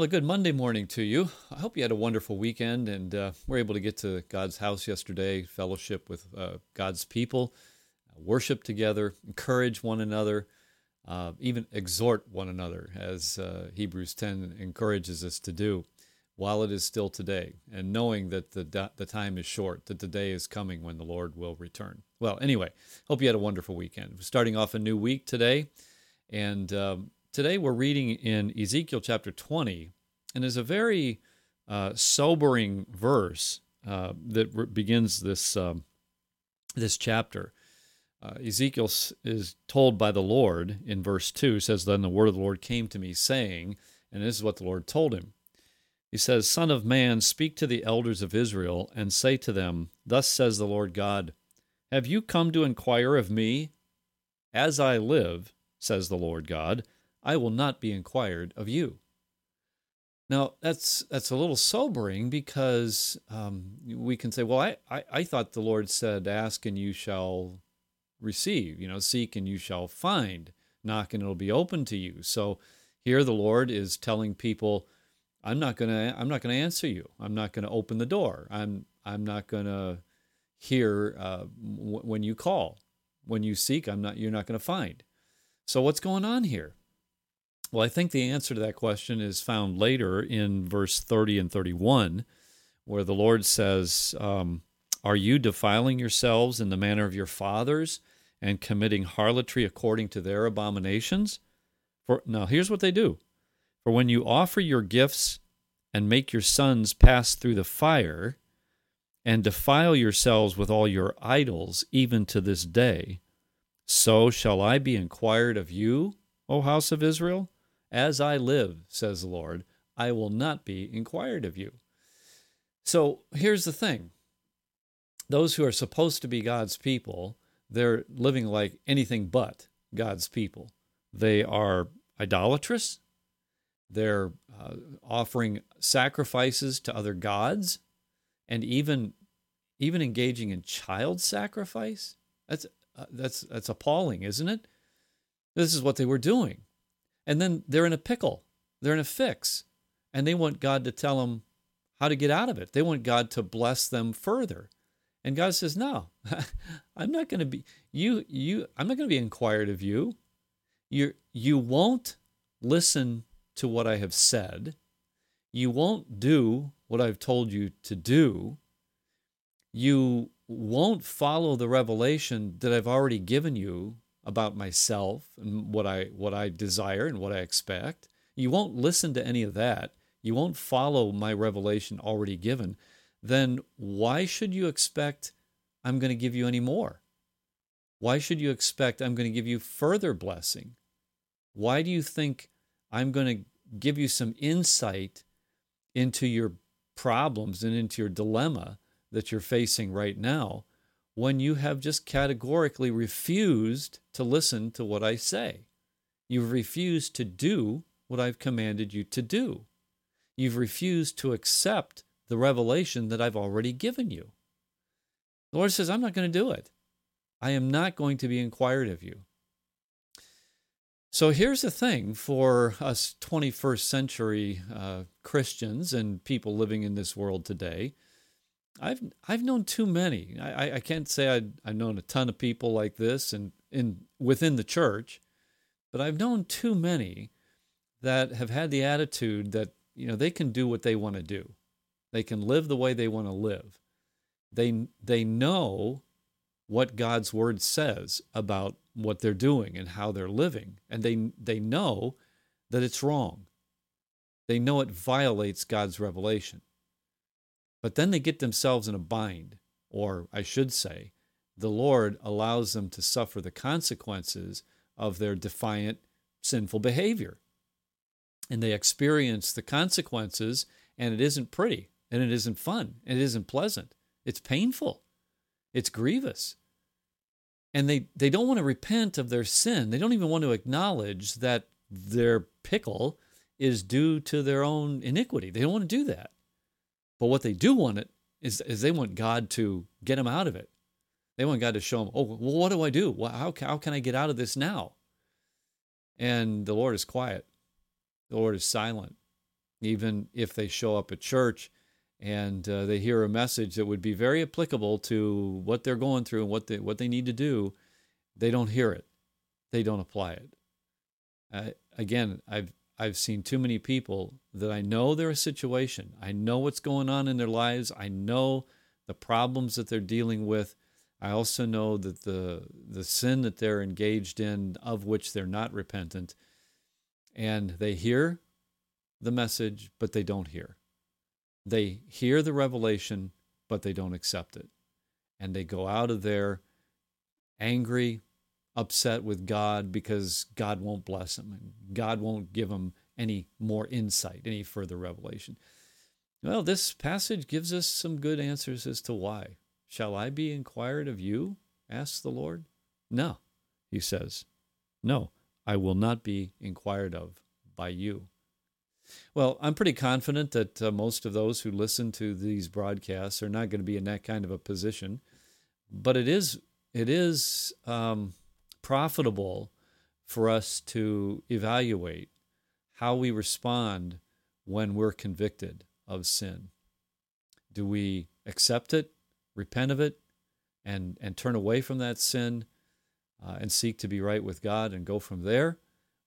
Well, a good Monday morning to you. I hope you had a wonderful weekend and uh, were able to get to God's house yesterday, fellowship with uh, God's people, worship together, encourage one another, uh, even exhort one another, as uh, Hebrews 10 encourages us to do while it is still today, and knowing that the, the time is short, that the day is coming when the Lord will return. Well, anyway, hope you had a wonderful weekend. We're starting off a new week today, and um, Today we're reading in Ezekiel chapter 20, and there's a very uh, sobering verse uh, that re- begins this um, this chapter. Uh, Ezekiel is told by the Lord in verse 2 says, Then the word of the Lord came to me, saying, and this is what the Lord told him. He says, Son of man, speak to the elders of Israel, and say to them, Thus says the Lord God, Have you come to inquire of me? As I live, says the Lord God, I will not be inquired of you. Now that's that's a little sobering because um, we can say, well, I, I, I thought the Lord said, "Ask and you shall receive." You know, seek and you shall find. Knock and it'll be open to you. So here the Lord is telling people, "I'm not gonna I'm not gonna answer you. I'm not gonna open the door. I'm I'm not gonna hear uh, w- when you call. When you seek, I'm not you're not gonna find." So what's going on here? Well, I think the answer to that question is found later in verse 30 and 31, where the Lord says, um, Are you defiling yourselves in the manner of your fathers and committing harlotry according to their abominations? For now, here's what they do. For when you offer your gifts and make your sons pass through the fire, and defile yourselves with all your idols, even to this day, so shall I be inquired of you, O house of Israel? As I live, says the Lord, I will not be inquired of you. So here's the thing those who are supposed to be God's people, they're living like anything but God's people. They are idolatrous, they're uh, offering sacrifices to other gods, and even even engaging in child sacrifice. That's uh, that's that's appalling, isn't it? This is what they were doing. And then they're in a pickle, they're in a fix, and they want God to tell them how to get out of it. They want God to bless them further. And God says, "No, I'm not going to be you. You, I'm not going to be inquired of you. You, you won't listen to what I have said. You won't do what I've told you to do. You won't follow the revelation that I've already given you about myself and what I what I desire and what I expect. You won't listen to any of that. You won't follow my revelation already given. Then why should you expect I'm going to give you any more? Why should you expect I'm going to give you further blessing? Why do you think I'm going to give you some insight into your problems and into your dilemma that you're facing right now when you have just categorically refused to listen to what I say. You've refused to do what I've commanded you to do. You've refused to accept the revelation that I've already given you. The Lord says, I'm not going to do it. I am not going to be inquired of you. So here's the thing for us 21st century uh, Christians and people living in this world today I've I've known too many. I, I can't say i have known a ton of people like this and in within the church, but I've known too many that have had the attitude that you know they can do what they want to do, they can live the way they want to live. They they know what God's word says about what they're doing and how they're living, and they they know that it's wrong. They know it violates God's revelation. But then they get themselves in a bind, or I should say, the Lord allows them to suffer the consequences of their defiant, sinful behavior. And they experience the consequences, and it isn't pretty, and it isn't fun, and it isn't pleasant. It's painful, it's grievous. And they, they don't want to repent of their sin. They don't even want to acknowledge that their pickle is due to their own iniquity. They don't want to do that. But what they do want it is, is they want God to get them out of it. They want God to show them, oh, well, what do I do? How, how can I get out of this now? And the Lord is quiet. The Lord is silent. Even if they show up at church and uh, they hear a message that would be very applicable to what they're going through and what they, what they need to do, they don't hear it. They don't apply it. Uh, again, I've I've seen too many people that I know their situation. I know what's going on in their lives. I know the problems that they're dealing with. I also know that the the sin that they're engaged in, of which they're not repentant, and they hear the message, but they don't hear. They hear the revelation, but they don't accept it. And they go out of there angry, upset with God because God won't bless them and God won't give them any more insight, any further revelation. Well, this passage gives us some good answers as to why. Shall I be inquired of you? asks the Lord. No, he says. No, I will not be inquired of by you. Well, I'm pretty confident that uh, most of those who listen to these broadcasts are not going to be in that kind of a position, but it is it is um, profitable for us to evaluate how we respond when we're convicted of sin. Do we accept it, repent of it, and, and turn away from that sin uh, and seek to be right with God and go from there?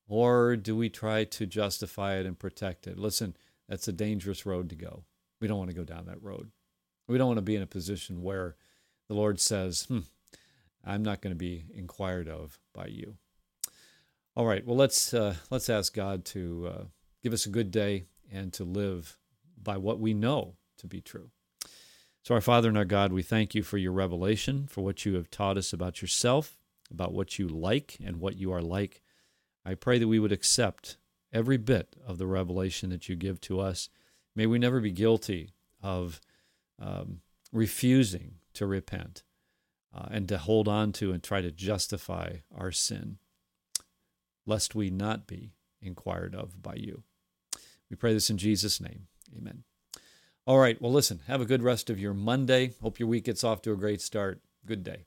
Or do we try to justify it and protect it? Listen, that's a dangerous road to go. We don't want to go down that road. We don't want to be in a position where the Lord says, hmm, I'm not going to be inquired of by you. All right. Well, let's uh, let's ask God to uh, give us a good day and to live by what we know to be true. So, our Father and our God, we thank you for your revelation, for what you have taught us about yourself, about what you like and what you are like. I pray that we would accept every bit of the revelation that you give to us. May we never be guilty of um, refusing to repent uh, and to hold on to and try to justify our sin, lest we not be inquired of by you. We pray this in Jesus' name. Amen. All right. Well, listen, have a good rest of your Monday. Hope your week gets off to a great start. Good day.